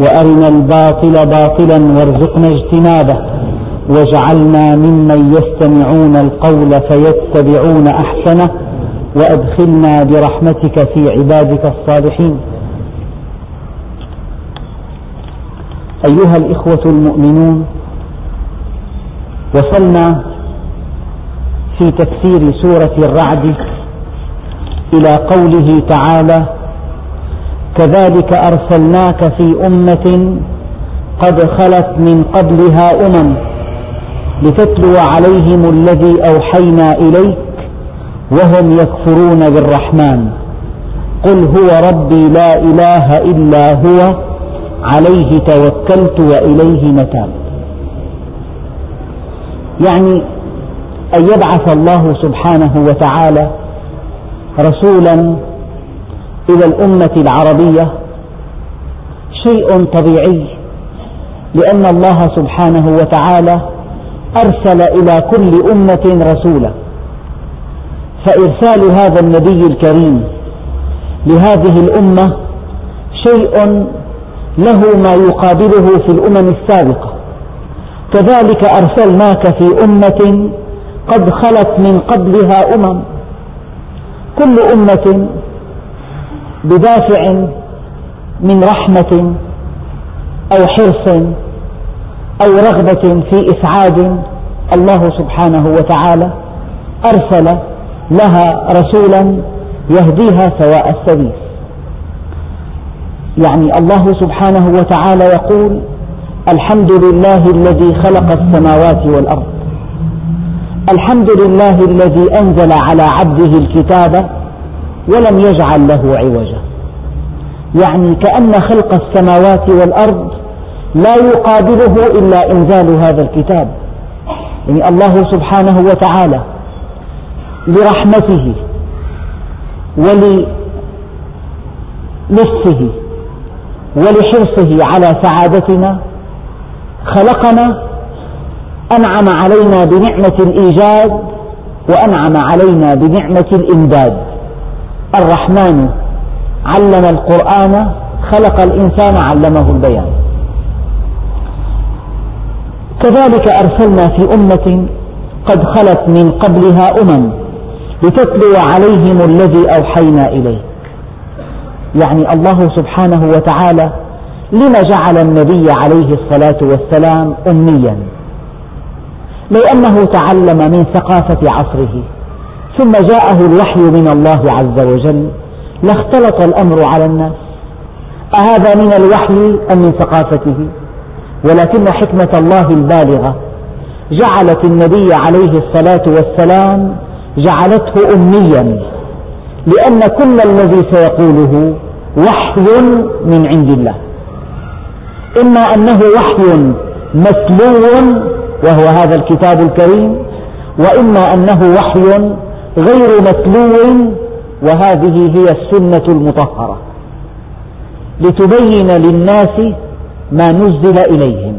وأرنا الباطل باطلا وارزقنا اجتنابه واجعلنا ممن يستمعون القول فيتبعون أحسنه وأدخلنا برحمتك في عبادك الصالحين. أيها الإخوة المؤمنون وصلنا في تفسير سورة الرعد إلى قوله تعالى كذلك أرسلناك في أمة قد خلت من قبلها أمم لتتلو عليهم الذي أوحينا إليك وهم يكفرون بالرحمن. قل هو ربي لا إله إلا هو عليه توكلت وإليه متاب. يعني أن يبعث الله سبحانه وتعالى رسولا إلى الأمة العربية شيء طبيعي لأن الله سبحانه وتعالى أرسل إلى كل أمة رسولا. فإرسال هذا النبي الكريم لهذه الأمة شيء له ما يقابله في الأمم السابقة. كذلك أرسلناك في أمة قد خلت من قبلها أمم. كل أمة بدافع من رحمة أو حرص أو رغبة في إسعاد الله سبحانه وتعالى أرسل لها رسولا يهديها سواء السبيل. يعني الله سبحانه وتعالى يقول الحمد لله الذي خلق السماوات والأرض. الحمد لله الذي أنزل على عبده الكتاب ولم يجعل له عوجا. يعني كأن خلق السماوات والأرض لا يقابله إلا إنزال هذا الكتاب. يعني الله سبحانه وتعالى لرحمته وللطفه ولحرصه على سعادتنا خلقنا أنعم علينا بنعمة الإيجاد وأنعم علينا بنعمة الإمداد. الرحمن علم القرآن خلق الإنسان علمه البيان. كذلك أرسلنا في أمة قد خلت من قبلها أمم لتتلو عليهم الذي أوحينا إليه يعني الله سبحانه وتعالى لم جعل النبي عليه الصلاة والسلام أميا لأنه تعلم من ثقافة عصره. ثم جاءه الوحي من الله عز وجل لاختلط الأمر على الناس. أهذا من الوحي أم من ثقافته؟ ولكن حكمة الله البالغة. جعلت النبي عليه الصلاة والسلام جعلته أميا لأن كل الذي سيقوله وحي من عند الله. إما أنه وحي متلو وهو هذا الكتاب الكريم وإما أنه وحي غير متلو وهذه هي السنة المطهرة. لتبين للناس ما نزل إليهم.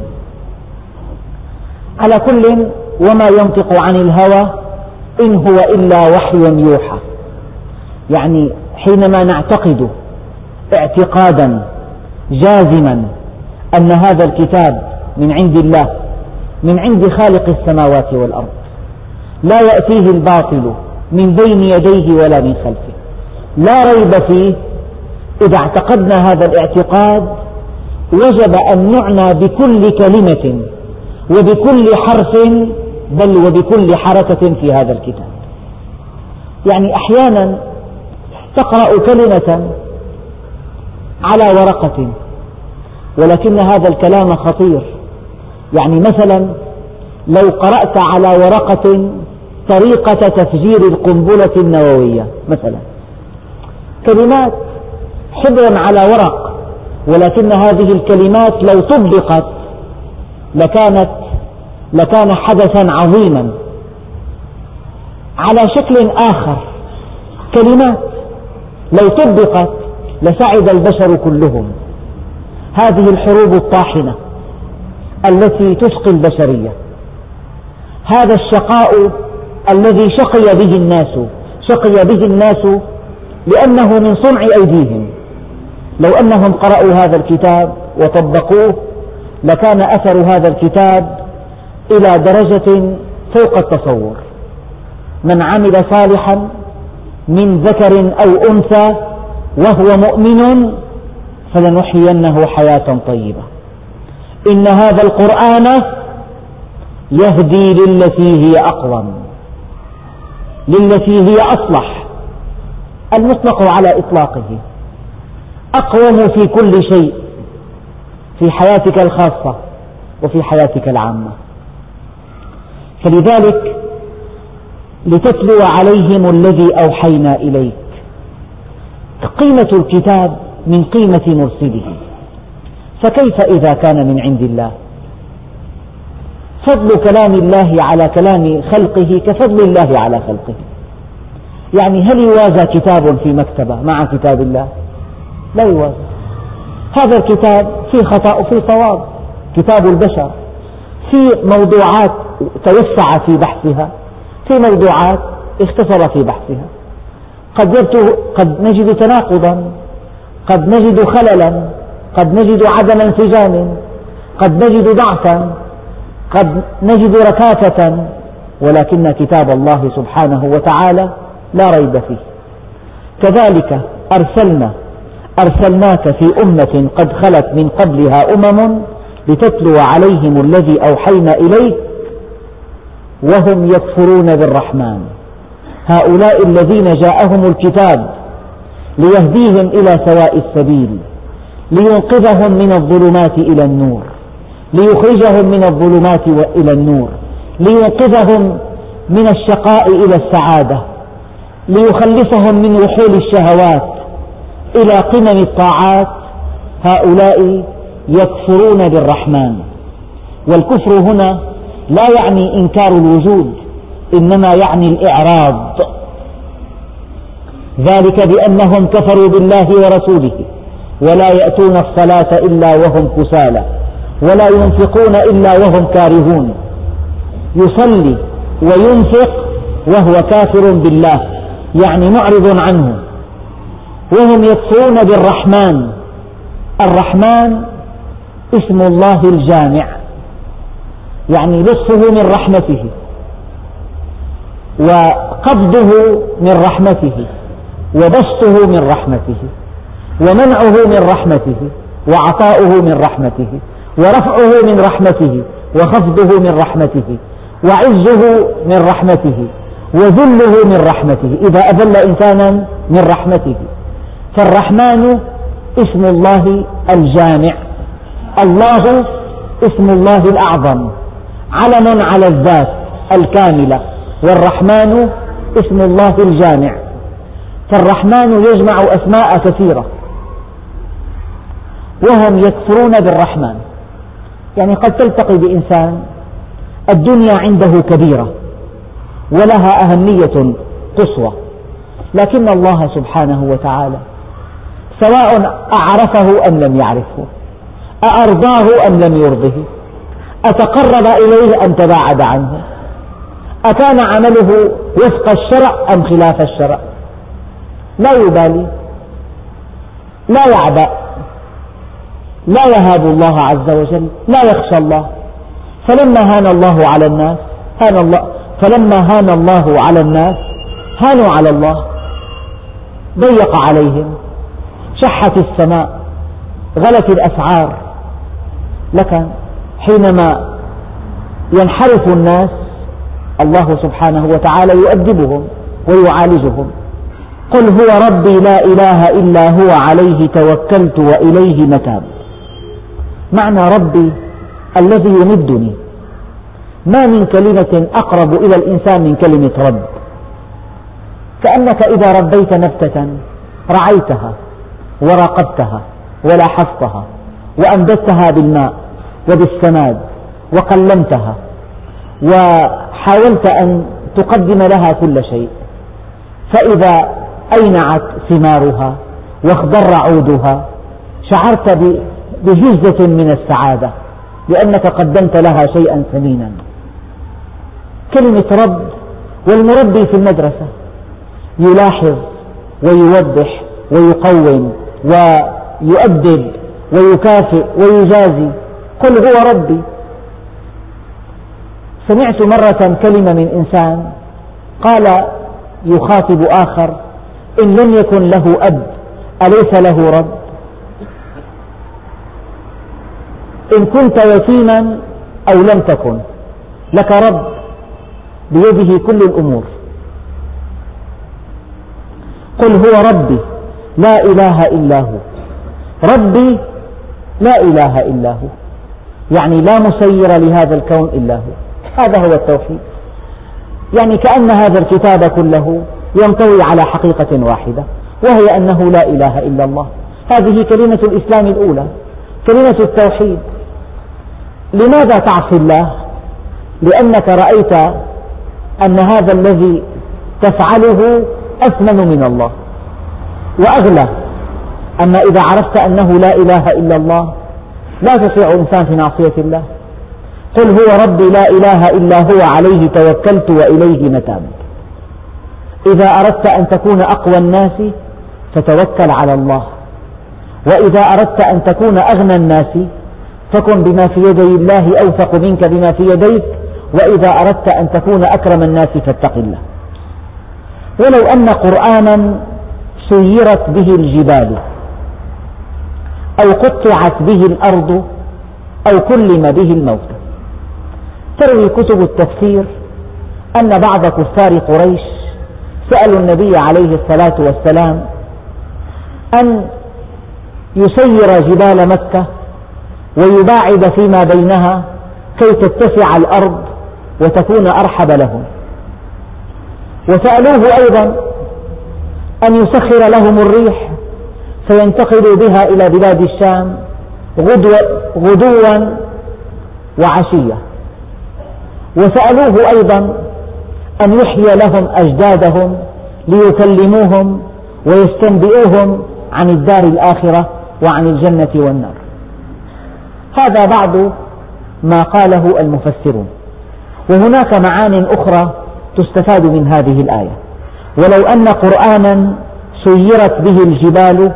على كل وما ينطق عن الهوى إن هو إلا وحي يوحى. يعني حينما نعتقد اعتقادا جازما أن هذا الكتاب من عند الله من عند خالق السماوات والأرض لا يأتيه الباطل من بين يديه ولا من خلفه. لا ريب فيه إذا اعتقدنا هذا الاعتقاد وجب أن نعنى بكل كلمة وبكل حرف بل وبكل حركة في هذا الكتاب. يعني أحيانا تقرأ كلمة على ورقة ولكن هذا الكلام خطير. يعني مثلا لو قرأت على ورقة طريقة تفجير القنبلة النووية مثلا. كلمات حبر على ورق ولكن هذه الكلمات لو طبقت لكانت لكان حدثا عظيما. على شكل آخر كلمات لو طبقت لسعد البشر كلهم. هذه الحروب الطاحنة التي تشقي البشرية. هذا الشقاء الذي شقي به الناس. شقي به الناس لأنه من صنع أيديهم. لو أنهم قرأوا هذا الكتاب وطبقوه لكان أثر هذا الكتاب إلى درجة فوق التصور. من عمل صالحا من ذكر أو أنثى وهو مؤمن فلنحيينه حياة طيبة. إن هذا القرآن يهدي للتي هي أقوم. للتي هي أصلح. المطلق على إطلاقه. أقوم في كل شيء في حياتك الخاصة وفي حياتك العامة. فلذلك لتتلو عليهم الذي أوحينا إليك. قيمة الكتاب من قيمة مرسله. فكيف إذا كان من عند الله؟ فضل كلام الله على كلام خلقه كفضل الله على خلقه. يعني هل يوازى كتاب في مكتبة مع كتاب الله؟ لا يوازى. هذا الكتاب فيه خطأ وفيه صواب. كتاب البشر في موضوعات توسع في بحثها في موضوعات اختصر في بحثها. قد, قد نجد تناقضا قد نجد خللا قد نجد عدم انسجام قد نجد ضعفا قد نجد ركاكة ولكن كتاب الله سبحانه وتعالى لا ريب فيه. كذلك أرسلنا أرسلناك في أمة قد خلت من قبلها أمم لتتلو عليهم الذي أوحينا إليك وهم يكفرون بالرحمن. هؤلاء الذين جاءهم الكتاب ليهديهم إلى سواء السبيل لينقذهم من الظلمات إلى النور. ليخرجهم من الظلمات إلى النور لينقذهم من الشقاء إلى السعادة ليخلصهم من وحول الشهوات إلى قمم الطاعات هؤلاء يكفرون بالرحمن. والكفر هنا لا يعني إنكار الوجود إنما يعني الإعراض. ذلك بأنهم كفروا بالله ورسوله ولا يأتون الصلاة إلا وهم كسالى. ولا ينفقون إلا وهم كارهون. يصلي وينفق وهو كافر بالله يعني معرض عنه. وهم يكفرون بالرحمن. الرحمن اسم الله الجامع يعني لطفه من رحمته وقبضه من رحمته وبسطه من رحمته ومنعه من رحمته وعطاؤه من رحمته. ورفعه من رحمته وخفضه من رحمته وعزه من رحمته وذله من رحمته إذا أذل إنسانا من رحمته. فالرحمن اسم الله الجامع الله اسم الله الأعظم علم على الذات الكاملة والرحمن اسم الله الجامع. فالرحمن يجمع أسماء كثيرة وهم يكفرون بالرحمن. يعني قد تلتقي بإنسان الدنيا عنده كبيرة ولها أهمية قصوى لكن الله سبحانه وتعالى سواء أعرفه أم لم يعرفه أأرضاه أم لم يرضه أتقرب إليه أم تباعد عنه أكان عمله وفق الشرع أم خلاف الشرع؟ لا يبالي لا يعبأ. لا يهاب الله عز وجل لا يخشى الله. فلما هان الله على الناس هان الله فلما هان الله على الناس هانوا على الله. ضيق عليهم شحت السماء غلت الأسعار. لكن حينما ينحرف الناس الله سبحانه وتعالى يؤدبهم ويعالجهم. قل هو ربي لا إله إلا هو عليه توكلت وإليه متاب. معنى ربي الذي يمدني. ما من كلمة أقرب إلى الإنسان من كلمة رب. كأنك إذا ربيت نبتة رعيتها وراقبتها ولا حفظها وأنبتها بالماء وبالسماد وقلمتها وحاولت أن تقدم لها كل شيء. فإذا أينعت ثمارها واخضر عودها شعرت بهزة من السعادة لأنك قدمت لها شيئا ثمينا. كلمة رب والمربي في المدرسة يلاحظ ويوضح ويقوم ويؤدب ويكافئ ويجازي. قل هو ربي. سمعت مرة كلمة من إنسان قال يخاطب آخر إن لم يكن له أب أليس له رب؟ إن كنت يتيما أو لم تكن لك رب بيده كل الأمور. قل هو ربي لا إله إلا هو. ربي لا إله إلا هو. يعني لا مسير لهذا الكون إلا هو. هذا هو التوحيد. يعني كأن هذا الكتاب كله ينطوي على حقيقة واحدة وهي أنه لا إله إلا الله. هذه كلمة الإسلام الأولى كلمة التوحيد. لماذا تعصي الله؟ لأنك رأيت أن هذا الذي تفعله أثمن من الله. وأغلى أما إذا عرفت أنه لا إله إلا الله لا تطيع إنسان في معصية الله. قل هو ربي لا إله إلا هو عليه توكلت وإليه متاب. إذا أردت أن تكون أقوى الناس فتوكل على الله. وإذا أردت أن تكون أغنى الناس فكن بما في يدي الله أوثق منك بما في يديك وإذا أردت أن تكون أكرم الناس فاتق الله. ولو أن قرآنا سيرت به الجبال أو قطعت به الأرض أو كلم به الموتى تروي كتب التفسير أن بعض كفار قريش سألوا النبي عليه الصلاة والسلام أن يسير جبال مكة ويباعد فيما بينها كي تتسع الأرض وتكون أرحب لهم. وسألوه أيضا أن يسخر لهم الريح فينتقلوا بها إلى بلاد الشام غدوا وعشية. وسألوه أيضا أن يحيي لهم أجدادهم ليكلموهم ويستنبئوهم عن الدار الآخرة وعن الجنة والنار. هذا بعض ما قاله المفسرون. وهناك معان أخرى تستفاد من هذه الآية. ولو أن قرآنا سيرت به الجبال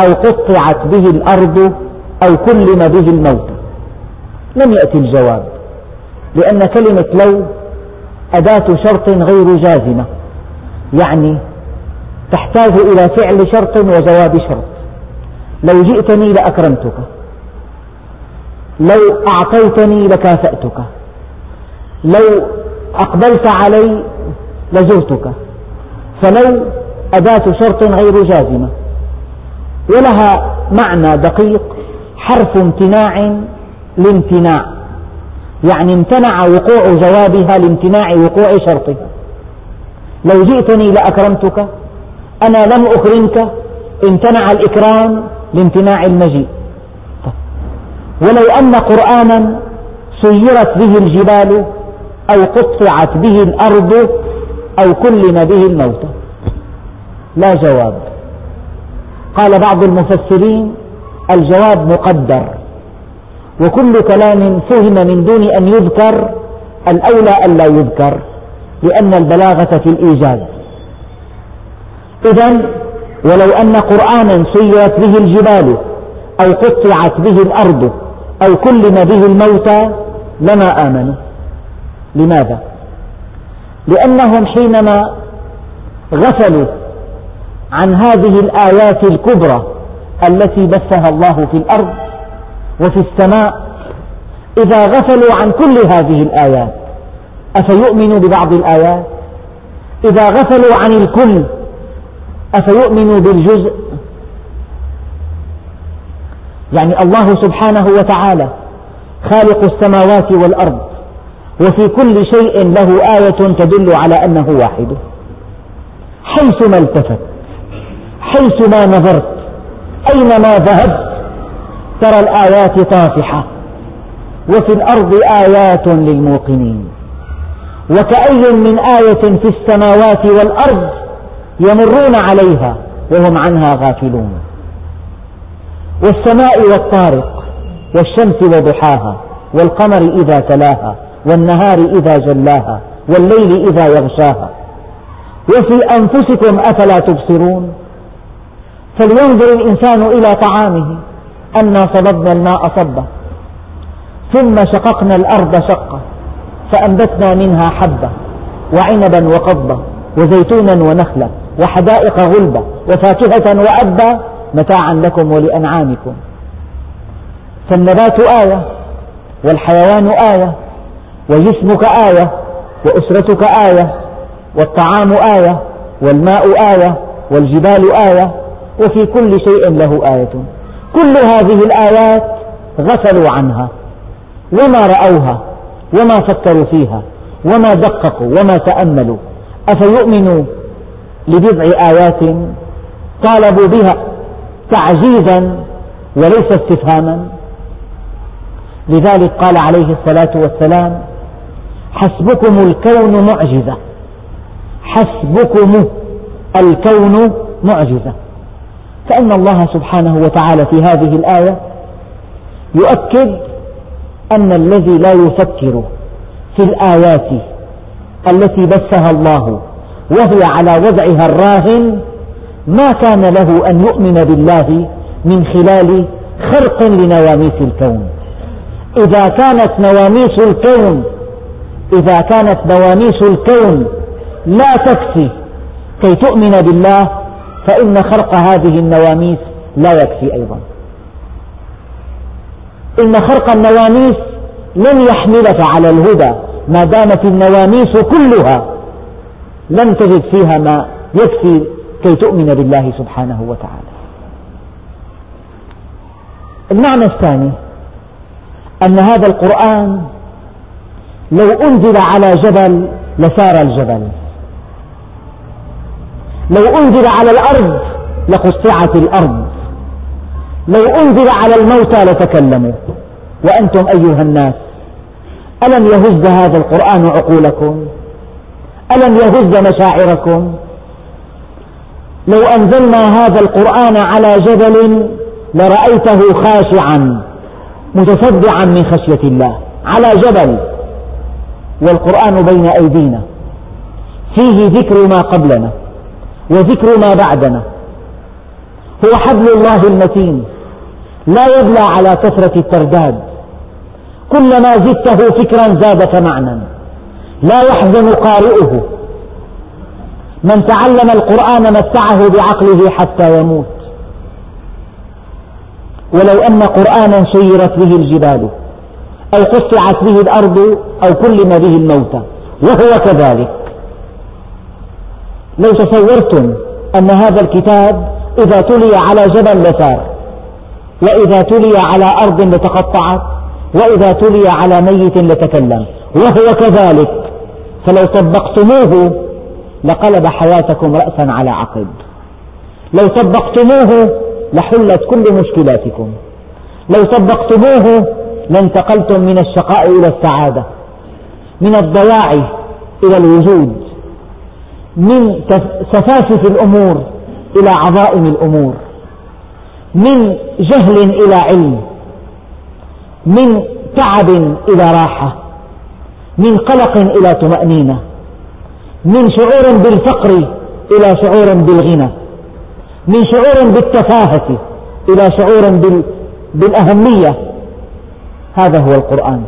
أو قطعت به الأرض أو كلم به الموت. لم يأتي الجواب لأن كلمة لو أداة شرط غير جازمة يعني تحتاج إلى فعل شرط وجواب شرط. لو جئتني لأكرمتك. لو أعطيتني لكافأتك. لو أقبلت علي لزرتك. فلو أداة شرط غير جازمة. ولها معنى دقيق حرف امتناع لامتناع. يعني امتنع وقوع جوابها لامتناع وقوع شرطها. لو جئتني لأكرمتك أنا لم أكرمك امتنع الإكرام لامتناع المجيء. ولو أن قرآنا سيرت به الجبال أو قطعت به الأرض أو كلم به الموتى لا جواب. قال بعض المفسرين الجواب مقدر. وكل كلام فهم من دون أن يذكر الأولى ألا يذكر لأن البلاغة في الإيجاز. إذا ولو أن قرآنا سيرت به الجبال أو قطعت به الأرض أو كلم به الموتى لما آمنوا. لماذا؟ لأنهم حينما غفلوا عن هذه الآيات الكبرى التي بثها الله في الأرض وفي السماء إذا غفلوا عن كل هذه الآيات أفيؤمنوا ببعض الآيات؟ إذا غفلوا عن الكل أفيؤمنوا بالجزء؟ يعني الله سبحانه وتعالى خالق السماوات والأرض وفي كل شيء له آية تدل على أنه واحد. حيثما التفت حيثما نظرت أينما ذهبت ترى الآيات طافحة وفي الأرض آيات للموقنين. وكأي من آية في السماوات والأرض يمرون عليها وهم عنها غافلون. والسماء والطارق والشمس وضحاها والقمر إذا تلاها والنهار إذا جلاها والليل إذا يغشاها. وفي أنفسكم أفلا تبصرون؟ فلينظر الإنسان إلى طعامه أنا صببنا الماء صبا ثم شققنا الأرض شقا فأنبتنا منها حبة وعنبا وقضبا وزيتونا ونخلا وحدائق غلبا وفاكهة وأبا متاعا لكم ولأنعامكم. فالنبات آية والحيوان آية وجسمك آية وأسرتك آية والطعام آية والماء آية والجبال آية وفي كل شيء له آية. كل هذه الآيات غفلوا عنها وما رأوها وما فكروا فيها وما دققوا وما تأملوا. أفيؤمنوا لبضع آيات طالبوا بها تعجيزا وليس استفهاما. لذلك قال عليه الصلاة والسلام حسبكم الكون معجزة. حسبكم الكون معجزة. كأن الله سبحانه وتعالى في هذه الآية يؤكد أن الذي لا يفكر في الآيات التي بثها الله وهي على وضعها الراهن ما كان له أن يؤمن بالله من خلال خرق لنواميس الكون. إذا كانت نواميس الكون إذا كانت نواميس الكون لا تكفي كي تؤمن بالله فإن خرق هذه النواميس لا يكفي أيضا. إن خرق النواميس لن يحملك على الهدى ما دامت النواميس كلها لم تجد فيها ما يكفي كي تؤمن بالله سبحانه وتعالى. المعنى الثاني أن هذا القرآن لو أنزل على جبل لسار الجبل. لو أنزل على الأرض لقطعت الأرض. لو أنزل على الموتى لتكلموا. وأنتم أيها الناس ألم يهز هذا القرآن عقولكم؟ ألم يهز مشاعركم؟ لو أنزلنا هذا القرآن على جبل لرأيته خاشعا متصدعا من خشية الله. على جبل. والقرآن بين أيدينا. فيه ذكر ما قبلنا وذكر ما بعدنا. هو حبل الله المتين. لا يبلى على كثرة الترداد. كلما زدته فكرا زادك معنى لا يحزن قارئه. من تعلم القرآن متعه بعقله حتى يموت. ولو أن قرآنا سيرت به الجبال أو قطعت به الأرض أو كلم به الموتى وهو كذلك. لو تصورتم أن هذا الكتاب إذا تلي على جبل لسار وإذا تلي على أرض لتقطعت وإذا تلي على ميت لتكلم وهو كذلك. فلو طبقتموه لقلب حياتكم رأسا على عقب. لو طبقتموه لحلت كل مشكلاتكم. لو طبقتموه لانتقلتم من الشقاء إلى السعادة من الضياع إلى الوجود من سفاسف الأمور إلى عظائم الأمور من جهل إلى علم من تعب إلى راحة من قلق إلى طمأنينة. من شعور بالفقر إلى شعور بالغنى من شعور بالتفاهة إلى شعور بالأهمية. هذا هو القرآن.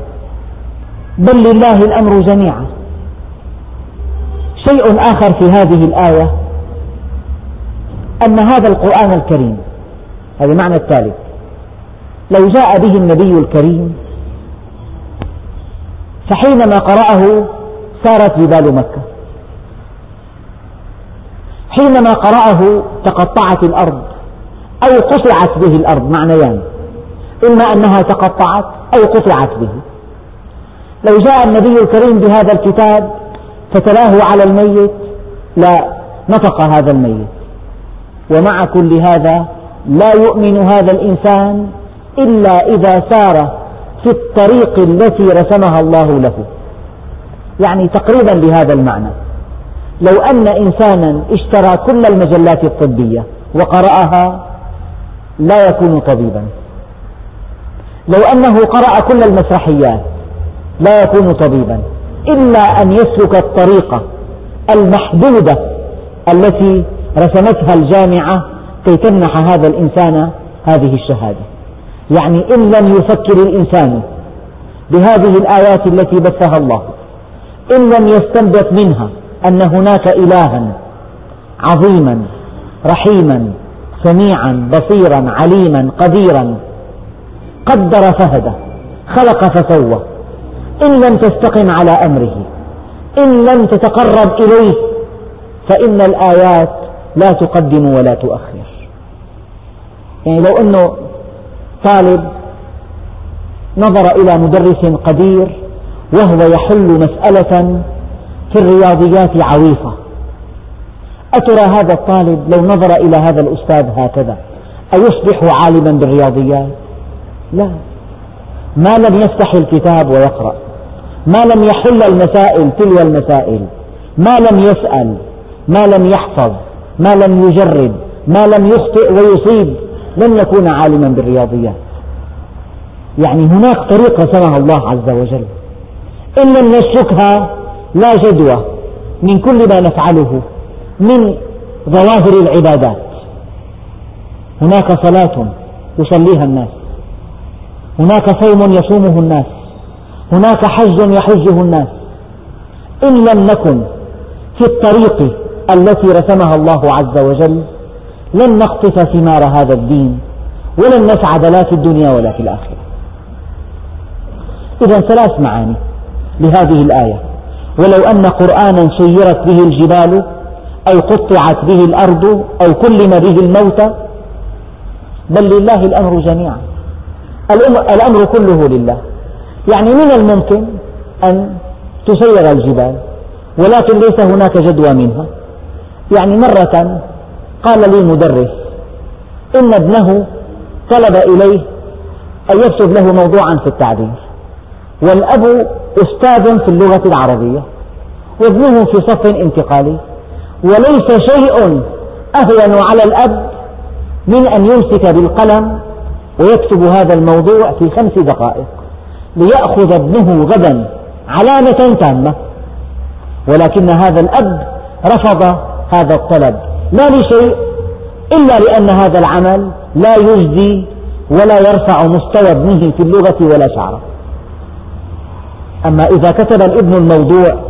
بل لله الأمر جميعا. شيء آخر في هذه الآية أن هذا القرآن الكريم هذا المعنى الثالث لو جاء به النبي الكريم فحينما قرأه سارت جبال مكة. حينما قرأه تقطعت الأرض أو قطعت به الأرض معنيان. إما أنها تقطعت أو قطعت به. لو جاء النبي الكريم بهذا الكتاب فتلاه على الميت لا نطق هذا الميت. ومع كل هذا لا يؤمن هذا الإنسان إلا إذا سار في الطريق التي رسمها الله له. يعني تقريبا بهذا المعنى. لو أن إنسانا اشترى كل المجلات الطبية وقرأها لا يكون طبيبا. لو أنه قرأ كل المسرحيات لا يكون طبيبا. إلا أن يسلك الطريقة المحدودة التي رسمتها الجامعة كي تمنح هذا الإنسان هذه الشهادة. يعني إن لم يفكر الإنسان بهذه الآيات التي بثها الله إن لم يستنبط منها أن هناك إلها عظيما رحيما سميعا بصيرا عليما قديرا. قدر فهدى خلق فسوى. إن لم تستقم على أمره إن لم تتقرب إليه فإن الآيات لا تقدم ولا تؤخر. يعني لو أنه طالب نظر إلى مدرس قدير وهو يحل مسألة في الرياضيات عويصة أترى هذا الطالب لو نظر إلى هذا الأستاذ هكذا. أيصبح عالما بالرياضيات؟ لا. ما لم يفتح الكتاب ويقرأ. ما لم يحل المسائل تلو المسائل. ما لم يسأل. ما لم يحفظ. ما لم يجرب. ما لم يخطئ ويصيب. لن يكون عالما بالرياضيات. يعني هناك طريق رسمها الله عز وجل. إن لم نسلكها لا جدوى من كل ما نفعله من ظواهر العبادات. هناك صلاة يصليها الناس. هناك صوم يصومه الناس. هناك حج يحجه الناس. إن لم نكن في الطريق التي رسمها الله عز وجل لن نقطف ثمار هذا الدين ولن نسعد لا في الدنيا ولا في الآخرة. إذا ثلاث معاني لهذه الآية. ولو أن قرآنا سيرت به الجبال أو قطعت به الأرض أو كلم به الموتى بل لله الأمر جميعا. الأمر كله لله. يعني من الممكن أن تسير الجبال ولكن ليس هناك جدوى منها. يعني مرة قال لي مدرس إن ابنه طلب إليه أن يكتب له موضوعا في التعبير. والأب أستاذ في اللغة العربية وابنه في صف انتقالي وليس شيء أهون على الأب من أن يمسك بالقلم ويكتب هذا الموضوع في خمس دقائق ليأخذ ابنه غدا علامة تامة. ولكن هذا الأب رفض هذا الطلب. لا لشيء إلا لأن هذا العمل لا يجدي ولا يرفع مستوى ابنه في اللغة ولا شعره. أما إذا كتب الابن الموضوع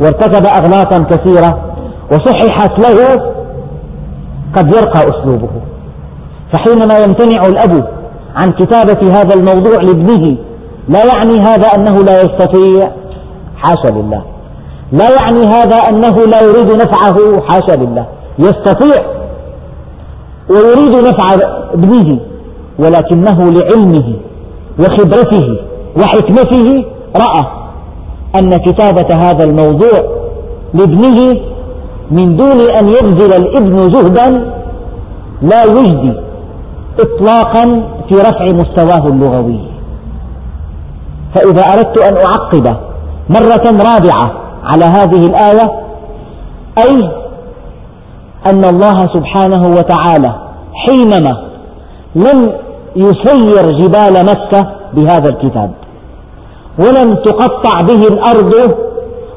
وارتكب أغلاطا كثيرة وصححت له قد يرقى أسلوبه. فحينما يمتنع الأب عن كتابة هذا الموضوع لابنه لا يعني هذا أنه لا يستطيع حاشا لله. لا يعني هذا أنه لا يريد نفعه حاشا لله. يستطيع ويريد نفع ابنه ولكنه لعلمه وخبرته وحكمته رأى أن كتابة هذا الموضوع لابنه من دون أن يبذل الابن جهدا لا يجدي إطلاقا في رفع مستواه اللغوي. فإذا أردت أن أعقب مرة رابعة على هذه الآية أي أن الله سبحانه وتعالى حينما لم يسير جبال مكة بهذا الكتاب. ولم تقطع به الأرض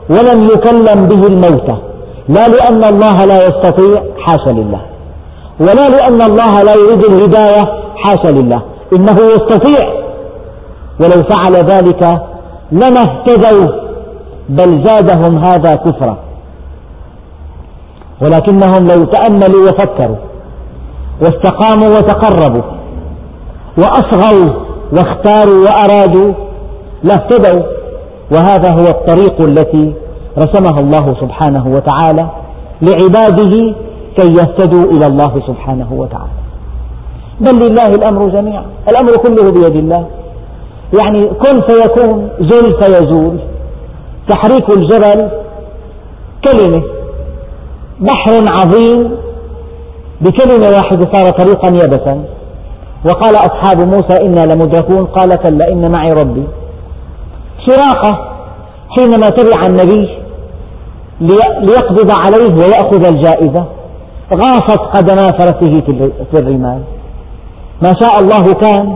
ولم يكلم به الموتى لا لأن الله لا يستطيع حاشا لله. ولا لأن الله لا يريد الهداية حاشا لله. إنه يستطيع. ولو فعل ذلك لما اهتدوا بل زادهم هذا كفرا. ولكنهم لو تأملوا وفكروا واستقاموا وتقربوا وأصغوا واختاروا وأرادوا لاهتدوا وهذا هو الطريق التي رسمها الله سبحانه وتعالى لعباده كي يهتدوا إلى الله سبحانه وتعالى. بل لله الأمر جميعا. الأمر كله بيد الله. يعني كن فيكون زل فيزول. تحريك الجبل كلمة. بحر عظيم بكلمة واحدة صار طريقا يبسا وقال أصحاب موسى إنا لمدركون. قال كلا إن معي ربي. سراقة حينما تبع النبي ليقبض عليه ويأخذ الجائزة غاصت قدما فرسه في الرمال. ما شاء الله كان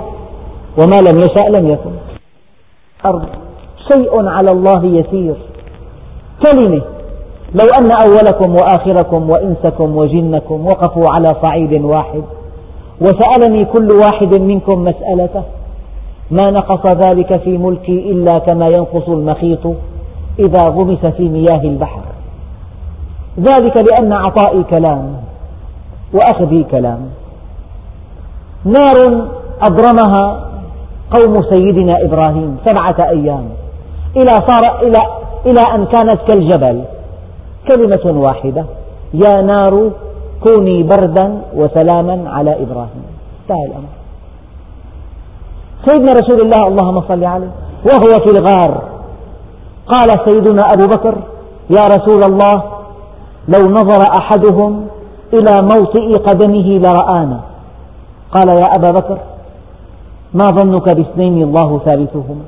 وما لم يشأ لم يكن. أرض شيء على الله يسير. كلمة لو أن أولكم وآخركم وإنسكم وجنكم وقفوا على صعيد واحد وسألني كل واحد منكم مسألته ما نقص ذلك في ملكي إلا كما ينقص المخيط إذا غمس في مياه البحر. ذلك لأن عطائي كلام وأخذي كلام. نار أضرمها قوم سيدنا إبراهيم سبعة أيام. إلى صار إلى إلى أن كانت كالجبل كلمة واحدة يا نار كوني بردا وسلاما على إبراهيم. انتهى الأمر. سيدنا رسول الله اللهم صل عليه وهو في الغار. قال سيدنا أبو بكر يا رسول الله لو نظر أحدهم إلى موطئ قدمه لرآنا. قال يا أبا بكر ما ظنك باثنين الله ثالثهما؟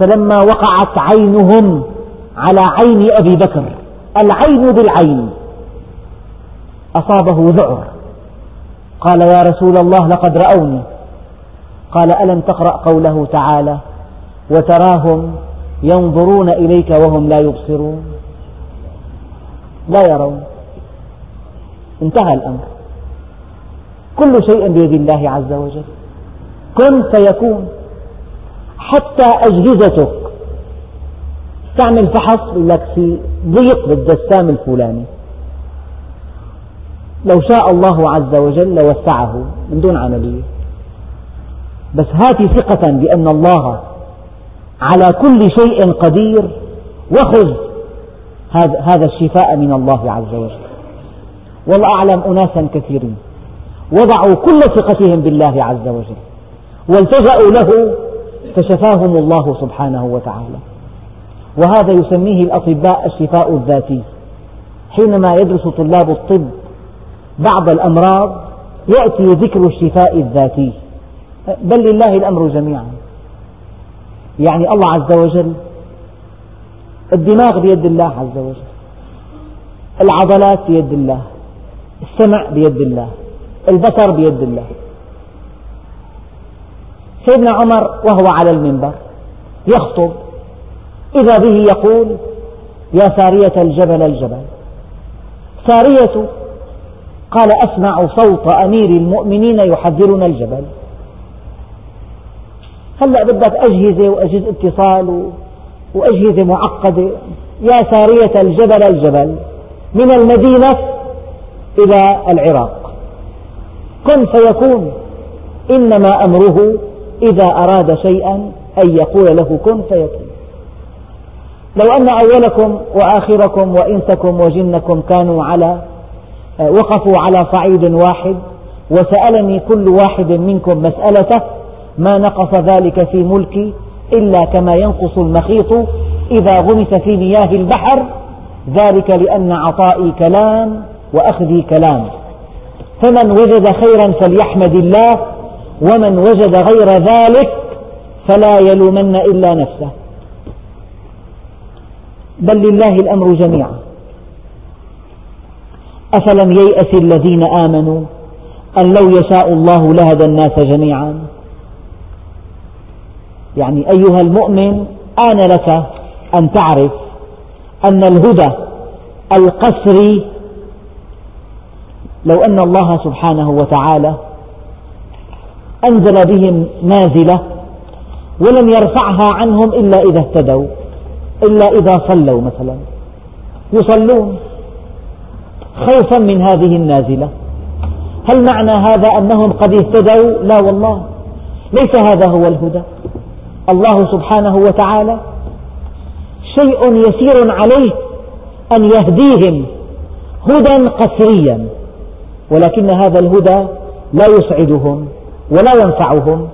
فلما وقعت عينهم على عين أبي بكر العين بالعين أصابه ذعر. قال يا رسول الله لقد رأوني. قال ألم تقرأ قوله تعالى وتراهم ينظرون إليك وهم لا يبصرون؟ لا يرون. انتهى الأمر. كل شيء بيد الله عز وجل. كن فيكون. حتى أجهزتك. تعمل فحص لك في ضيق بالدسام الفلاني. لو شاء الله عز وجل لوسعه من دون عملية. بس هات ثقة بأن الله على كل شيء قدير وخذ هذا الشفاء من الله عز وجل. والله أعلم أناسا كثيرين وضعوا كل ثقتهم بالله عز وجل والتجأوا له فشفاهم الله سبحانه وتعالى. وهذا يسميه الأطباء الشفاء الذاتي. حينما يدرس طلاب الطب بعض الأمراض يأتي ذكر الشفاء الذاتي. بل لله الأمر جميعا. يعني الله عز وجل الدماغ بيد الله عز وجل العضلات بيد الله السمع بيد الله البصر بيد الله. سيدنا عمر وهو على المنبر يخطب إذا به يقول يا سارية الجبل الجبل. سارية قال أسمع صوت أمير المؤمنين يحذرنا الجبل. هلأ بدك أجهزة وأجهزة اتصال وأجهزة معقدة. يا سارية الجبل الجبل. من المدينة إلى العراق. كن فيكون. إنما أمره إذا أراد شيئا أن يقول له كن فيكون. لو أن أولكم وآخركم وإنسكم وجنكم كانوا على وقفوا على صعيد واحد وسألني كل واحد منكم مسألته ما نقص ذلك في ملكي إلا كما ينقص المخيط. إذا غمس في مياه البحر ذلك لأن عطائي كلام وأخذي كلام. فمن وجد خيرا فليحمد الله ومن وجد غير ذلك فلا يلومن إلا نفسه. بل لله الأمر جميعا. أفلم ييأس الذين آمنوا أن لو يشاء الله لهدى الناس جميعا؟ يعني أيها المؤمن آن لك أن تعرف أن الهدى القسري لو أن الله سبحانه وتعالى أنزل بهم نازلة ولم يرفعها عنهم إلا إذا اهتدوا إلا إذا صلوا مثلا. يصلون. خوفا من هذه النازلة. هل معنى هذا أنهم قد اهتدوا؟ لا والله. ليس هذا هو الهدى. الله سبحانه وتعالى شيء يسير عليه أن يهديهم هدى قسريا ولكن هذا الهدى لا يسعدهم ولا ينفعهم.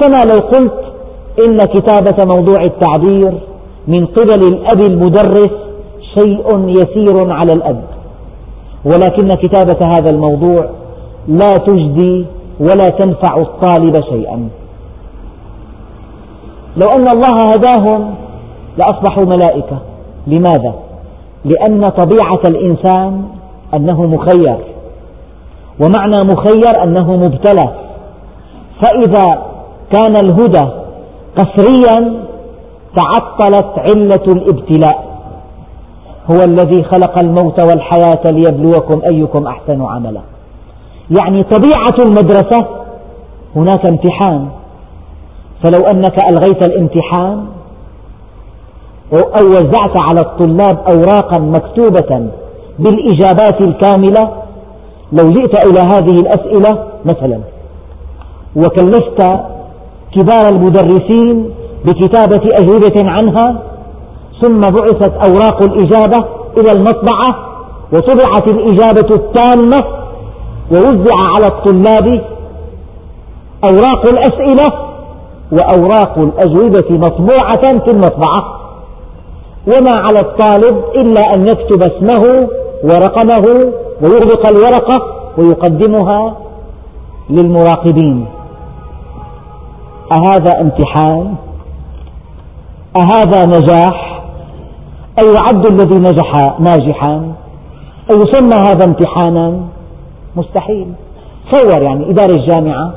كما لو قلت إن كتابة موضوع التعبير من قبل الأب المدرس شيء يسير على الأب. ولكن كتابة هذا الموضوع لا تجدي ولا تنفع الطالب شيئا. لو أن الله هداهم لأصبحوا ملائكة. لماذا؟ لأن طبيعة الإنسان أنه مخير ومعنى مخير أنه مبتلى. فإذا كان الهدى قسريا تعطلت علة الابتلاء. هو الذي خلق الموت والحياة ليبلوكم أيكم أحسن عملا. يعني طبيعة المدرسة هناك امتحان. فلو أنك ألغيت الامتحان أو وزعت على الطلاب أوراقا مكتوبة بالإجابات الكاملة لو جئت إلى هذه الأسئلة مثلا وكلفت كبار المدرسين بكتابة أجوبة عنها ثم بعثت أوراق الإجابة إلى المطبعة وطبعت الإجابة التامة ووزع على الطلاب أوراق الأسئلة وأوراق الأجوبة مطبوعة في المطبعة وما على الطالب إلا أن يكتب اسمه ورقمه ويغلق الورقة ويقدمها للمراقبين أهذا امتحان؟ أهذا نجاح؟ أيعد الذي نجح ناجحا؟ أيسمى هذا امتحانا؟ مستحيل. تصور يعني إدارة الجامعة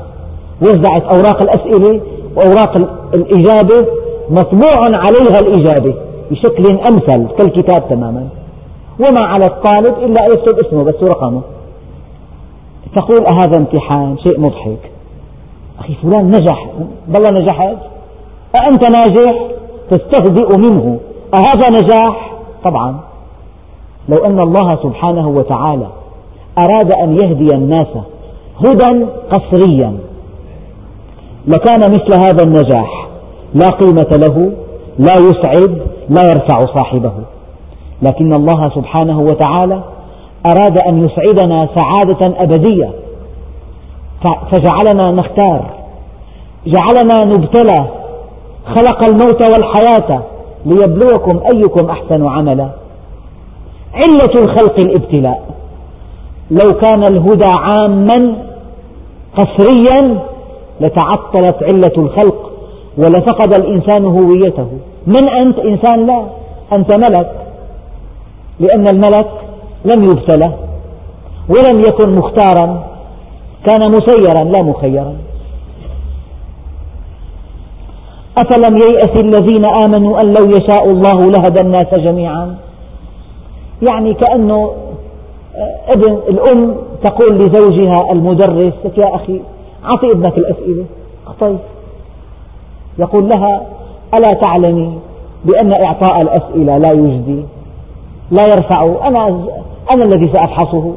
وزعت أوراق الأسئلة وأوراق الإجابة مطبوع عليها الإجابة بشكل أمثل كالكتاب تماما. وما على الطالب إلا أن يكتب اسمه بس ورقمه. تقول أهذا امتحان شيء مضحك. أخي فلان نجح. بالله نجحت. أأنت ناجح تستهزئ منه. أهذا نجاح طبعا. لو أن الله سبحانه وتعالى أراد أن يهدي الناس هدى قصريا لكان مثل هذا النجاح لا قيمة له لا يسعد لا يرفع صاحبه. لكن الله سبحانه وتعالى أراد أن يسعدنا سعادة أبدية. فجعلنا نختار جعلنا نبتلى خلق الموت والحياة ليبلوكم أيكم أحسن عملا. علة الخلق الابتلاء. لو كان الهدى عاما قسريا لتعطلت علة الخلق ولفقد الإنسان هويته. من أنت إنسان؟ لا أنت ملك. لأن الملك لم يبتلى ولم يكن مختارا. كان مسيرا لا مخيرا. أفلم ييأس الذين آمنوا أن لو يشاء الله لهدى الناس جميعا؟ يعني كأنه ابن الأم تقول لزوجها المدرس يا أخي أعطي ابنك الأسئلة. أعطيه يقول لها ألا تعلمي بأن إعطاء الأسئلة لا يجدي لا يرفع. أنا, أنا الذي سأفحصه.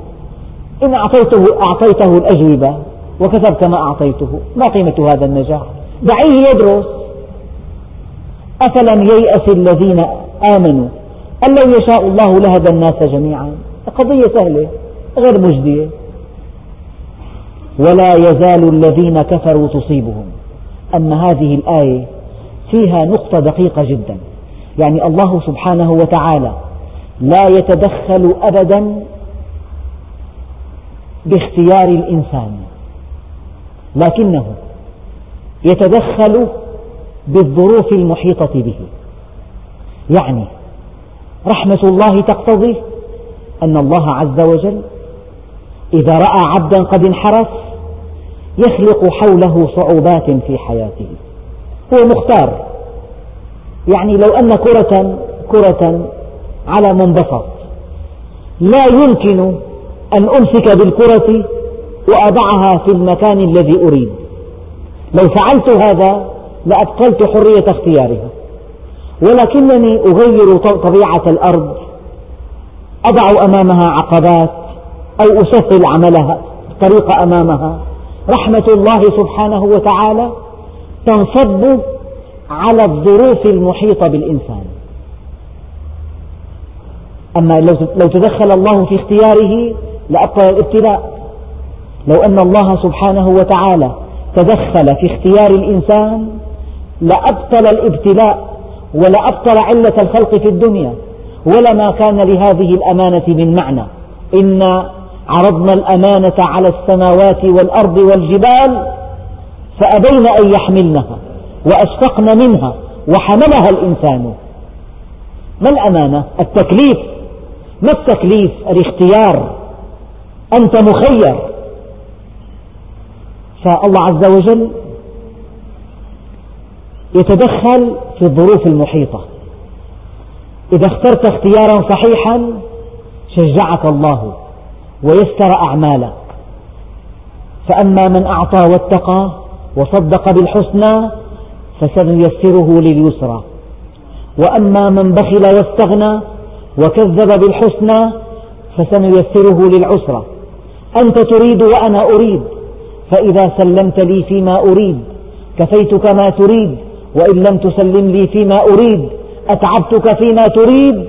إن أعطيته, أعطيته الأجوبة وكتب كما أعطيته. ما قيمة هذا النجاح؟ دعيه يدرس. أفلم ييأس الذين آمنوا؟ أن لو يشاء الله لهدى الناس جميعا. قضية سهلة غير مجدية. ولا يزال الذين كفروا تصيبهم. أما هذه الآية فيها نقطة دقيقة جدا. يعني الله سبحانه وتعالى لا يتدخل أبدا باختيار الإنسان. لكنه يتدخل بالظروف المحيطة به. يعني رحمة الله تقتضي أن الله عز وجل إذا رأى عبدا قد انحرف يخلق حوله صعوبات في حياته. هو مختار. يعني لو أن كرة كرة على منبسط لا يمكن أن أمسك بالكرة وأضعها في المكان الذي أريد. لو فعلت هذا لأبطلت حرية اختيارها. ولكنني أغير طبيعة الأرض. أضع أمامها عقبات أو أسهل عملها. الطريق أمامها. رحمة الله سبحانه وتعالى تنصب على الظروف المحيطة بالإنسان. أما لو تدخل الله في اختياره لأبطل الابتلاء. لو أن الله سبحانه وتعالى تدخل في اختيار الإنسان لأبطل الابتلاء ولأبطل علة الخلق في الدنيا ولما كان لهذه الأمانة من معنى. إنا عرضنا الأمانة على السماوات والأرض والجبال فأبين أن يحملنها وأشفقن منها وحملها الإنسان. ما الأمانة؟ التكليف. ما التكليف؟ الاختيار. أنت مخير. فالله عز وجل يتدخل في الظروف المحيطة. إذا اخترت اختيارا صحيحا شجعك الله ويسر أعمالك. فأما من أعطى واتقى وصدق بالحسنى فسنيسره لليسرى. وأما من بخل واستغنى وكذب بالحسنى فسنيسره للعسرى. أنت تريد وأنا أريد فإذا سلمت لي فيما أريد كفيتك ما تريد وإن لم تسلم لي فيما أريد أتعبتك فيما تريد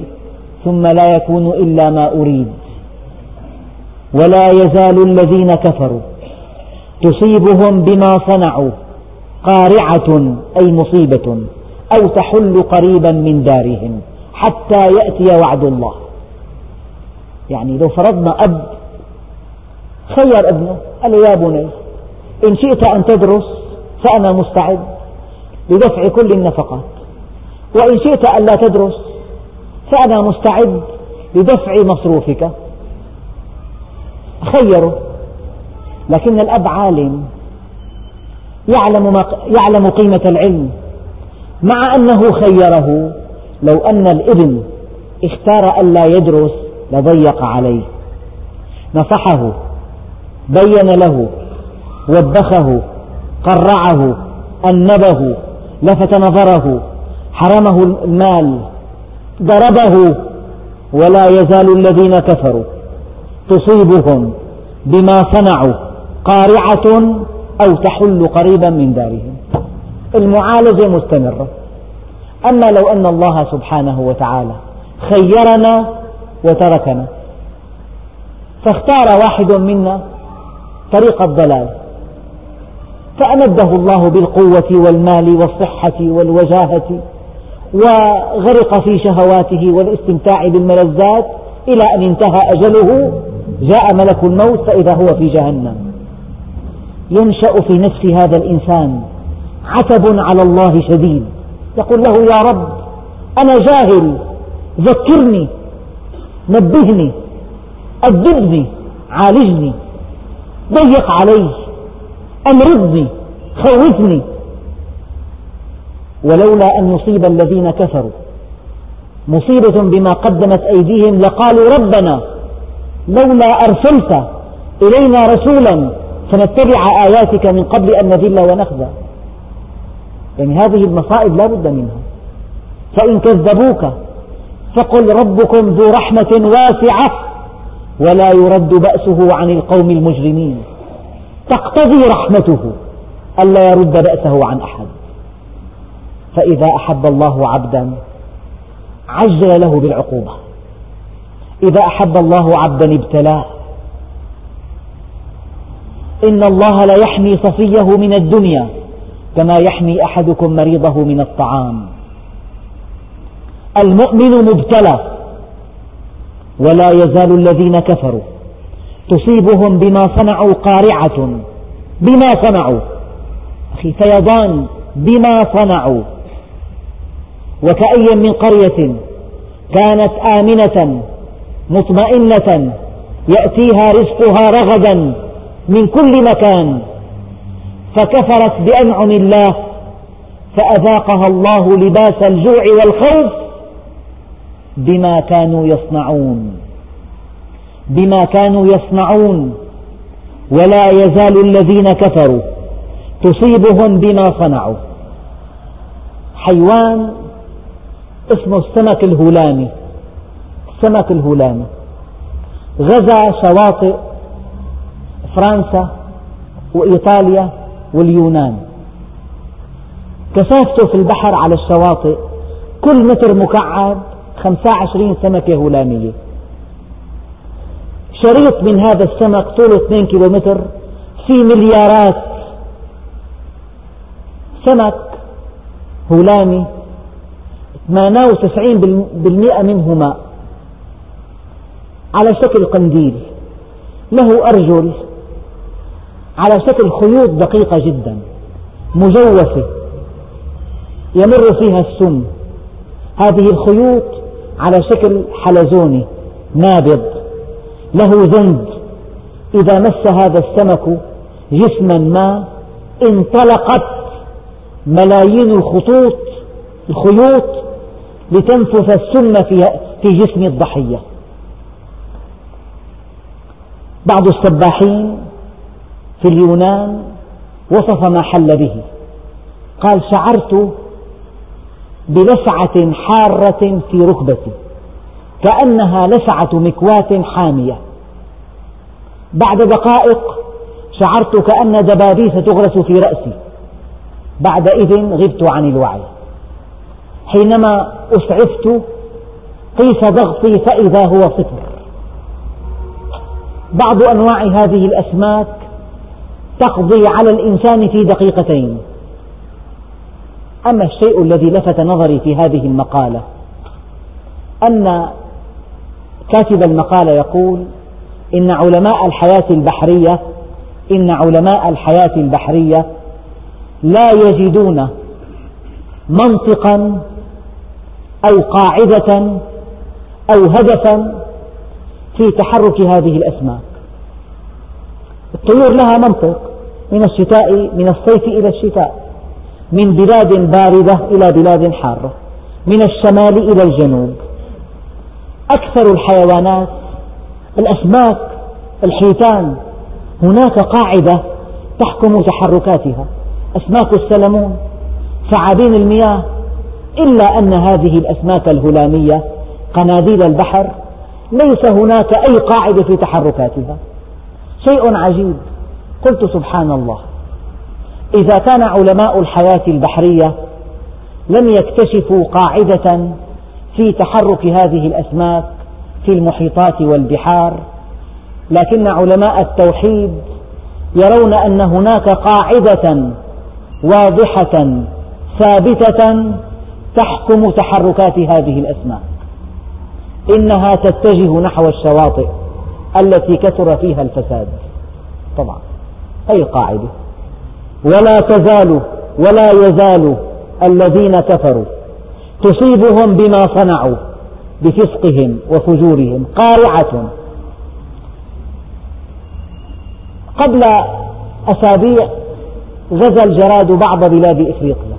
ثم لا يكون إلا ما أريد. ولا يزال الذين كفروا تصيبهم بما صنعوا قارعة أي مصيبة أو تحل قريبا من دارهم حتى يأتي وعد الله. يعني لو فرضنا أب خير ابنه قال له يا بني إن شئت أن تدرس فأنا مستعد. لدفع كل النفقات. وإن شئت أن لا تدرس فأنا مستعد لدفع مصروفك. خيره لكن الأب عالم يعلم, ما يعلم قيمة العلم. مع أنه خيره لو أن الإبن اختار أن لا يدرس لضيق عليه. نصحه بين له وبخه قرعه أنبه. لفت نظره حرمه المال ضربه ولا يزال الذين كفروا. تصيبهم بما صنعوا قارعة أو تحل قريبا من دارهم. المعالجة مستمرة. أما لو أن الله سبحانه وتعالى خيرنا وتركنا فاختار واحد منا طريق الضلال. فأمده الله بالقوة والمال والصحة والوجاهة وغرق في شهواته والاستمتاع بالملذات إلى أن انتهى أجله جاء ملك الموت فإذا هو في جهنم. ينشأ في نفس هذا الإنسان عتب على الله شديد. يقول له يا رب أنا جاهل ذكرني نبهني أدبني عالجني ضيق علي أمرضني خوفني. ولولا أن يصيب الذين كفروا. مصيبة بما قدمت أيديهم لقالوا ربنا لولا أرسلت إلينا رسولا فنتبع آياتك من قبل أن نذل ونخزى. يعني هذه المصائب لا بد منها. فإن كذبوك فقل ربكم ذو رحمة واسعة ولا يرد بأسه عن القوم المجرمين. تقتضي رحمته ألا يرد بأسه عن أحد. فإذا أحب الله عبدا عجل له بالعقوبة. إذا أحب الله عبدا ابتلاه إن الله ليحمي صفيه من الدنيا كما يحمي أحدكم مريضه من الطعام. المؤمن مبتلى ولا يزال الذين كفروا. تصيبهم بما صنعوا قارعة بما صنعوا. أخي فيضان بما صنعوا. وكأي من قرية كانت آمنة مطمئنة يأتيها رزقها رغدا من كل مكان. فكفرت بأنعم الله فأذاقها الله لباس الجوع والخوف بما كانوا يصنعون. بما كانوا يصنعون ولا يزال الذين كفروا تصيبهم بما صنعوا. حيوان اسمه السمك الهلامي السمك الهلامي غزا شواطئ فرنسا وإيطاليا واليونان. كثافته في البحر على الشواطئ كل متر مكعب 25 سمكة هلامية شريط من هذا السمك طوله 2 كيلومتر في مليارات سمك هلامي 98% منه ماء على شكل قنديل. له أرجل على شكل خيوط دقيقة جدا مجوفة يمر فيها السم. هذه الخيوط على شكل حلزوني نابض. له زند إذا مس هذا السمك جسما ما انطلقت ملايين الخطوط الخيوط لتنفث السم في جسم الضحية. بعض السباحين في اليونان وصف ما حل به. قال شعرت بلسعة حارة في ركبتي. كأنها لسعة مكواة حامية. بعد دقائق شعرت كأن دبابيس تغرس في رأسي. بعدئذ غبت عن الوعي. حينما أسعفت قيس ضغطي فإذا هو صفر بعض أنواع هذه الأسماك تقضي على الإنسان في دقيقتين. أما الشيء الذي لفت نظري في هذه المقالة أن كاتب المقالة يقول إن علماء الحياة البحرية إن علماء الحياة البحرية لا يجدون منطقا أو قاعدة أو هدفا في تحرك هذه الأسماك. الطيور لها منطق من الشتاء من الصيف إلى الشتاء من بلاد باردة إلى بلاد حارة من الشمال إلى الجنوب. أكثر الحيوانات الأسماك الحيتان. هناك قاعدة تحكم تحركاتها. أسماك السلمون ثعابين المياه. إلا أن هذه الأسماك الهلامية قناديل البحر ليس هناك أي قاعدة في تحركاتها. شيء عجيب. قلت سبحان الله. إذا كان علماء الحياة البحرية لم يكتشفوا قاعدة في تحرك هذه الأسماك في المحيطات والبحار لكن علماء التوحيد يرون أن هناك قاعدة واضحة ثابتة تحكم تحركات هذه الأسماك. إنها تتجه نحو الشواطئ التي كثر فيها الفساد. طبعا أي قاعدة؟ ولا تزال ولا يزال الذين كفروا تصيبهم بما صنعوا بفسقهم وفجورهم قارعة قبل أسابيع غزا الجراد بعض بلاد إفريقيا.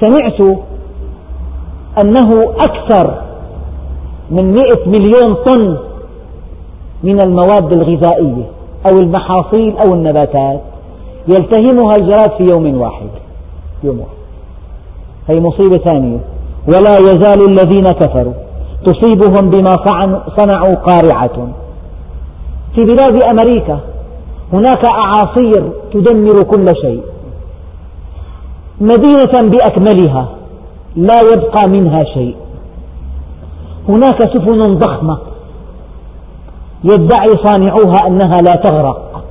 سمعت أنه أكثر من مئة مليون طن من المواد الغذائية أو المحاصيل أو النباتات يلتهمها الجراد في يوم واحد يوم واحد. هي مصيبة ثانية. ولا يزال الذين كفروا تصيبهم بما صنعوا قارعة. في بلاد أمريكا هناك أعاصير تدمر كل شيء. مدينة بأكملها لا يبقى منها شيء. هناك سفن ضخمة يدعي صانعوها أنها لا تغرق.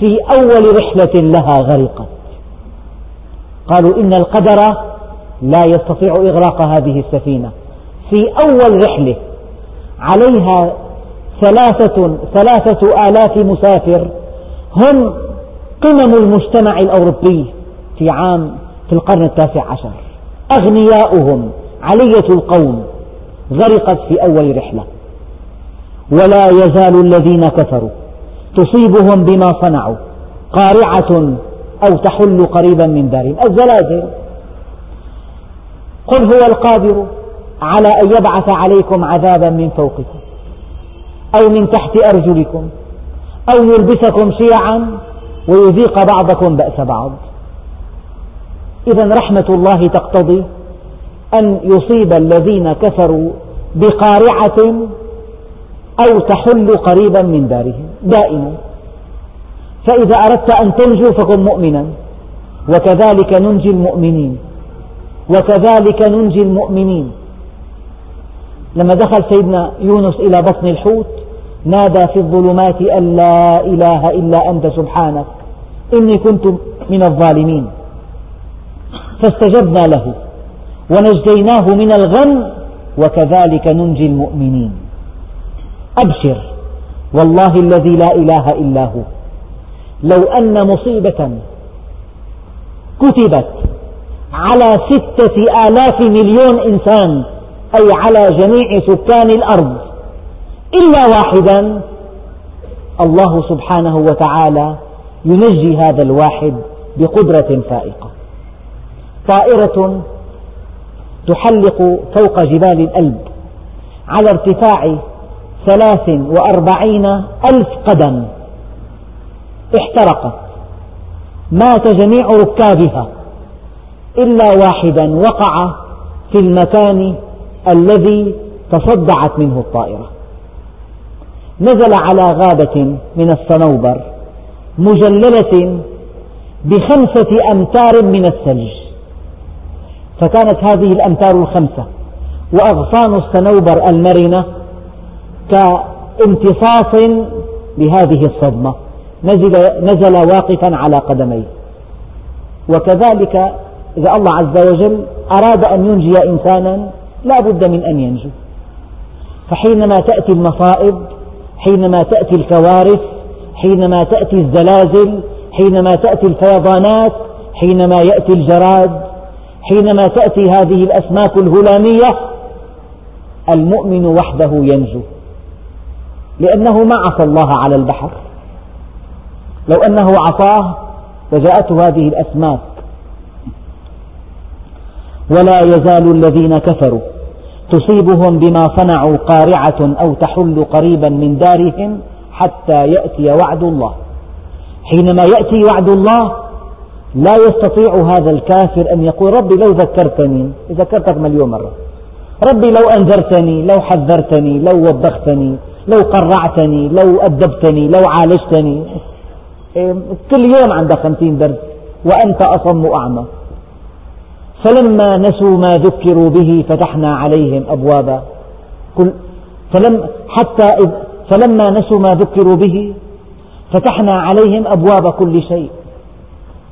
في أول رحلة لها غرقت. قالوا إن القدر لا يستطيع إغراق هذه السفينة. في أول رحلة عليها ثلاثة, ثلاثة آلاف مسافر. هم قمم المجتمع الأوروبي في عام في القرن التاسع عشر. أغنياؤهم علية القوم غرقت في أول رحلة. ولا يزال الذين كفروا تصيبهم بما صنعوا قارعة أو تحل قريبا من دارهم الزلازل. قل هو القادر على أن يبعث عليكم عذابا من فوقكم أو من تحت أرجلكم أو يلبسكم شيعا ويذيق بعضكم بأس بعض. إذا رحمة الله تقتضي أن يصيب الذين كفروا بقارعة أو تحل قريبا من دارهم. دائما. فإذا أردت أن تنجو فكن مؤمنا. وكذلك ننجي المؤمنين. وكذلك ننجي المؤمنين. لما دخل سيدنا يونس إلى بطن الحوت نادى في الظلمات أن لا إله إلا أنت سبحانك. إني كنت من الظالمين. فاستجبنا له. ونجيناه من الغم. وكذلك ننجي المؤمنين. أبشر. والله الذي لا إله إلا هو. لو أن مصيبة كتبت على ستة آلاف مليون إنسان أي على جميع سكان الأرض إلا واحدا الله سبحانه وتعالى ينجي هذا الواحد بقدرة فائقة. طائرة تحلق فوق جبال الألب على ارتفاع ثلاث وأربعين ألف قدم. احترقت مات جميع ركابها. إلا واحدا وقع في المكان الذي تصدعت منه الطائرة. نزل على غابة من الصنوبر مجللة بخمسة أمتار من الثلج. فكانت هذه الأمتار الخمسة. وأغصان الصنوبر المرنة كامتصاص لهذه الصدمة. نزل, نزل واقفا على قدميه. وكذلك إذا الله عز وجل أراد أن ينجي إنسانا لا بد من أن ينجو. فحينما تأتي المصائب حينما تأتي الكوارث حينما تأتي الزلازل حينما تأتي الفيضانات حينما يأتي الجراد حينما تأتي هذه الأسماك الهلامية المؤمن وحده ينجو. لأنه ما عصى الله على البحر. لو أنه عصاه لجاءته هذه الأسماك. ولا يزال الذين كفروا تصيبهم بما صنعوا قارعة أو تحل قريبا من دارهم حتى يأتي وعد الله. حينما يأتي وعد الله لا يستطيع هذا الكافر أن يقول ربي لو ذكرتني ذكرتك مليون مرة. ربي لو أنذرتني لو حذرتني لو وبختني لو قرعتني لو أدبتني لو عالجتني. كل يوم عندك خمسين درس وأنت أصم أعمى فلما نسوا ما ذكروا به فتحنا عليهم أبواب كل فلم حتى إذ فلما نسوا ما ذكروا به فتحنا عليهم أبواب كل شيء.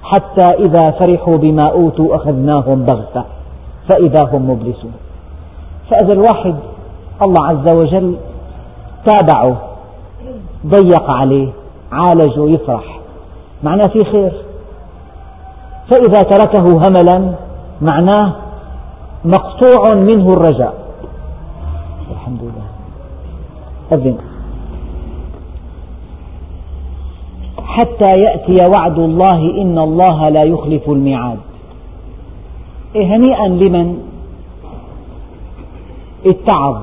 حتى إذا فرحوا بما أوتوا أخذناهم بغتة فإذا هم مبلسون. فإذا الواحد الله عز وجل تابعه ضيق عليه. عالجه يفرح معناه في خير. فإذا تركه هملا معناه مقطوع منه الرجاء. الحمد لله. أذن. حتى يأتي وعد الله إن الله لا يخلف الميعاد. إيه هنيئا لمن؟ اتعظ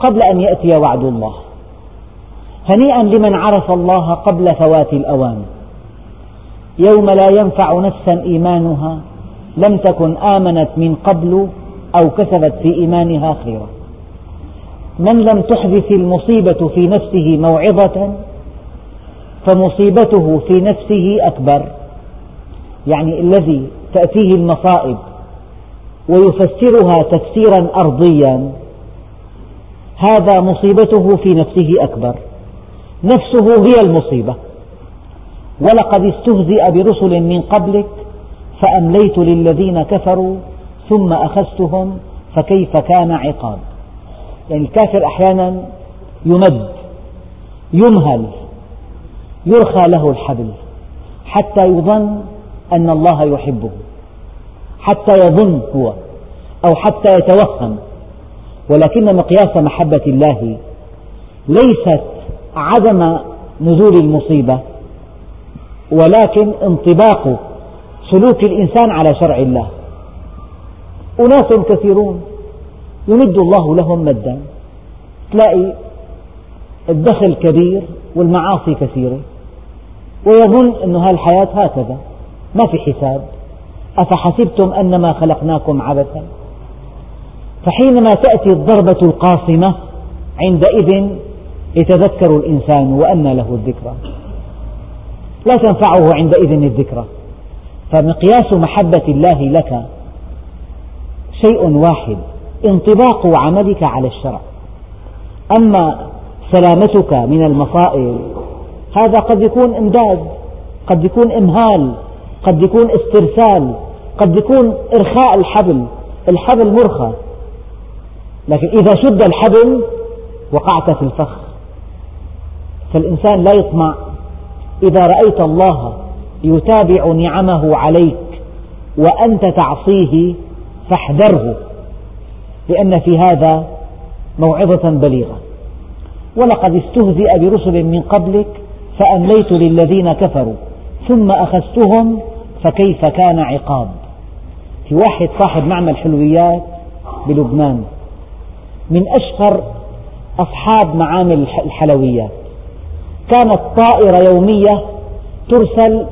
قبل أن يأتي وعد الله. هنيئا لمن عرف الله قبل فوات الأوان. يوم لا ينفع نفسا إيمانها لم تكن آمنت من قبل أو كسبت في إيمانها خيرا. من لم تحدث المصيبة في نفسه موعظة فمصيبته في نفسه أكبر. يعني الذي تأتيه المصائب ويفسرها تفسيرا أرضيا هذا مصيبته في نفسه أكبر. نفسه هي المصيبة. ولقد استهزئ برسل من قبلك فأمليت للذين كفروا ثم أخذتهم فكيف كان عقاب؟ يعني الكافر أحيانا يمد يمهل يرخى له الحبل حتى يظن أن الله يحبه حتى يظن هو أو حتى يتوهم. ولكن مقياس محبة الله ليست عدم نزول المصيبة ولكن انطباق سلوك الإنسان على شرع الله. أناس كثيرون يمد الله لهم مدا. تلاقي الدخل كبير والمعاصي كثيرة ويظن أن هالحياة هكذا ما في حساب. أفحسبتم أنما خلقناكم عبثا؟ فحينما تأتي الضربة القاصمة عندئذ يتذكر الإنسان وأنى له الذكرى. لا تنفعه عندئذ الذكرى. فمقياس محبة الله لك شيء واحد انطباق عملك على الشرع. أما سلامتك من المصائب هذا قد يكون إمداد قد يكون إمهال قد يكون استرسال قد يكون إرخاء الحبل الحبل مرخى. لكن إذا شد الحبل وقعت في الفخ. فالإنسان لا يطمع. إذا رأيت الله يتابع نعمه عليك وأنت تعصيه فاحذره لأن في هذا موعظة بليغة. ولقد استهزئ برسل من قبلك فأمليت للذين كفروا ثم أخذتهم فكيف كان عقاب؟ في واحد صاحب معمل حلويات بلبنان من أشهر أصحاب معامل الحلويات. كانت طائرة يومية ترسل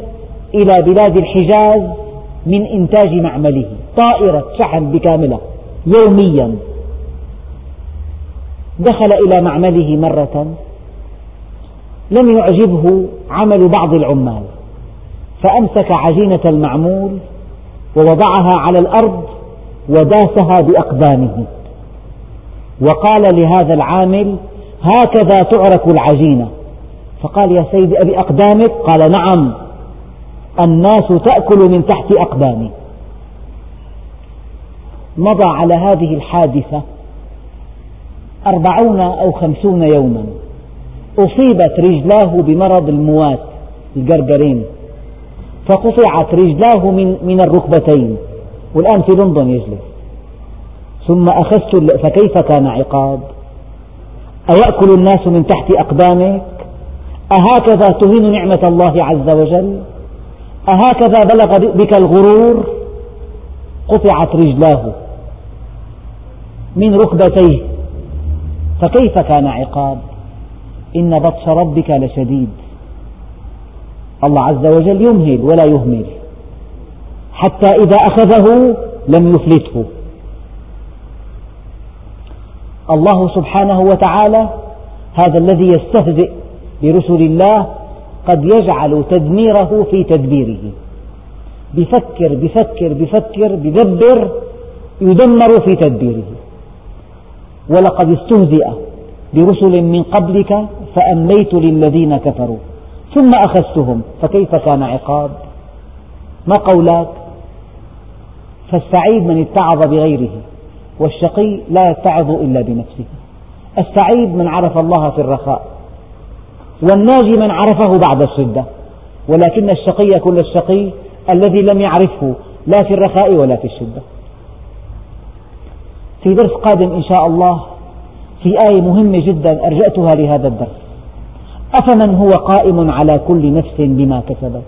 إلى بلاد الحجاز من إنتاج معمله. طائرة شحن بكاملة يوميا. دخل إلى معمله مرة. لم يعجبه عمل بعض العمال. فأمسك عجينة المعمول ووضعها على الأرض وداسها بأقدامه. وقال لهذا العامل هكذا تعرك العجينة. فقال يا سيدي أبي أقدامك؟ قال نعم. الناس تأكل من تحت أقدامي. مضى على هذه الحادثة أربعون أو خمسون يوما. أصيبت رجلاه بمرض الموات الجرجرين. فقطعت رجلاه من, من الركبتين. والآن في لندن يجلس. ثم أخذت فكيف كان عقاب؟ أيأكل الناس من تحت أقدامك أهكذا تهين نعمة الله عز وجل؟ أهكذا بلغ بك الغرور؟ قطعت رجلاه من ركبتيه. فكيف كان عقاب؟ إن بطش ربك لشديد. الله عز وجل يمهل ولا يهمل. حتى إذا أخذه لم يفلته. الله سبحانه وتعالى هذا الذي يستهزئ برسل الله قد يجعل تدميره في تدبيره. بفكر بفكر بفكر بدبر يدمر في تدبيره. ولقد استهزئ برسل من قبلك فأمليت للذين كفروا. ثم أخذتهم فكيف كان عقاب؟ ما قولك؟ فالسعيد من اتعظ بغيره والشقي لا يتعظ إلا بنفسه. السعيد من عرف الله في الرخاء. والناجي من عرفه بعد الشدة ولكن الشقي كل الشقي الذي لم يعرفه لا في الرخاء ولا في الشدة في درس قادم إن شاء الله في آية مهمة جدا أرجأتها لهذا الدرس. أفمن هو قائم على كل نفس بما كسبت؟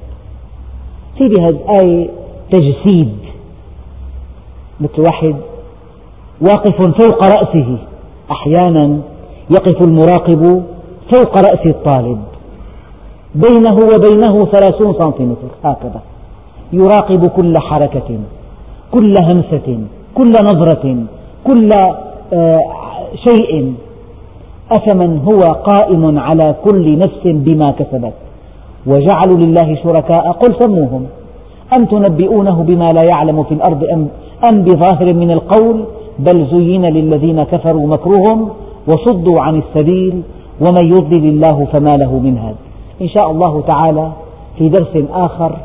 في بهذه الآية تجسيد. مثل واحد واقف فوق رأسه أحيانا يقف المراقب فوق رأس الطالب. بينه وبينه ثلاثون سنتيمتر. هكذا. يراقب كل حركة كل همسة كل نظرة كل آه، شيء. أفمن هو قائم على كل نفس بما كسبت. وجعلوا لله شركاء. قل سموهم. أم تنبئونه بما لا يعلم في الأرض؟ أم, بظاهر من القول؟ بل زين للذين كفروا مكرهم وصدوا عن السبيل. ومن يضلل الله فما له من هاد. إن شاء الله تعالى في درس آخر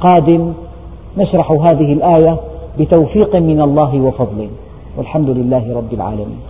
قادم نشرح هذه الآية بتوفيق من الله وفضل. والحمد لله رب العالمين.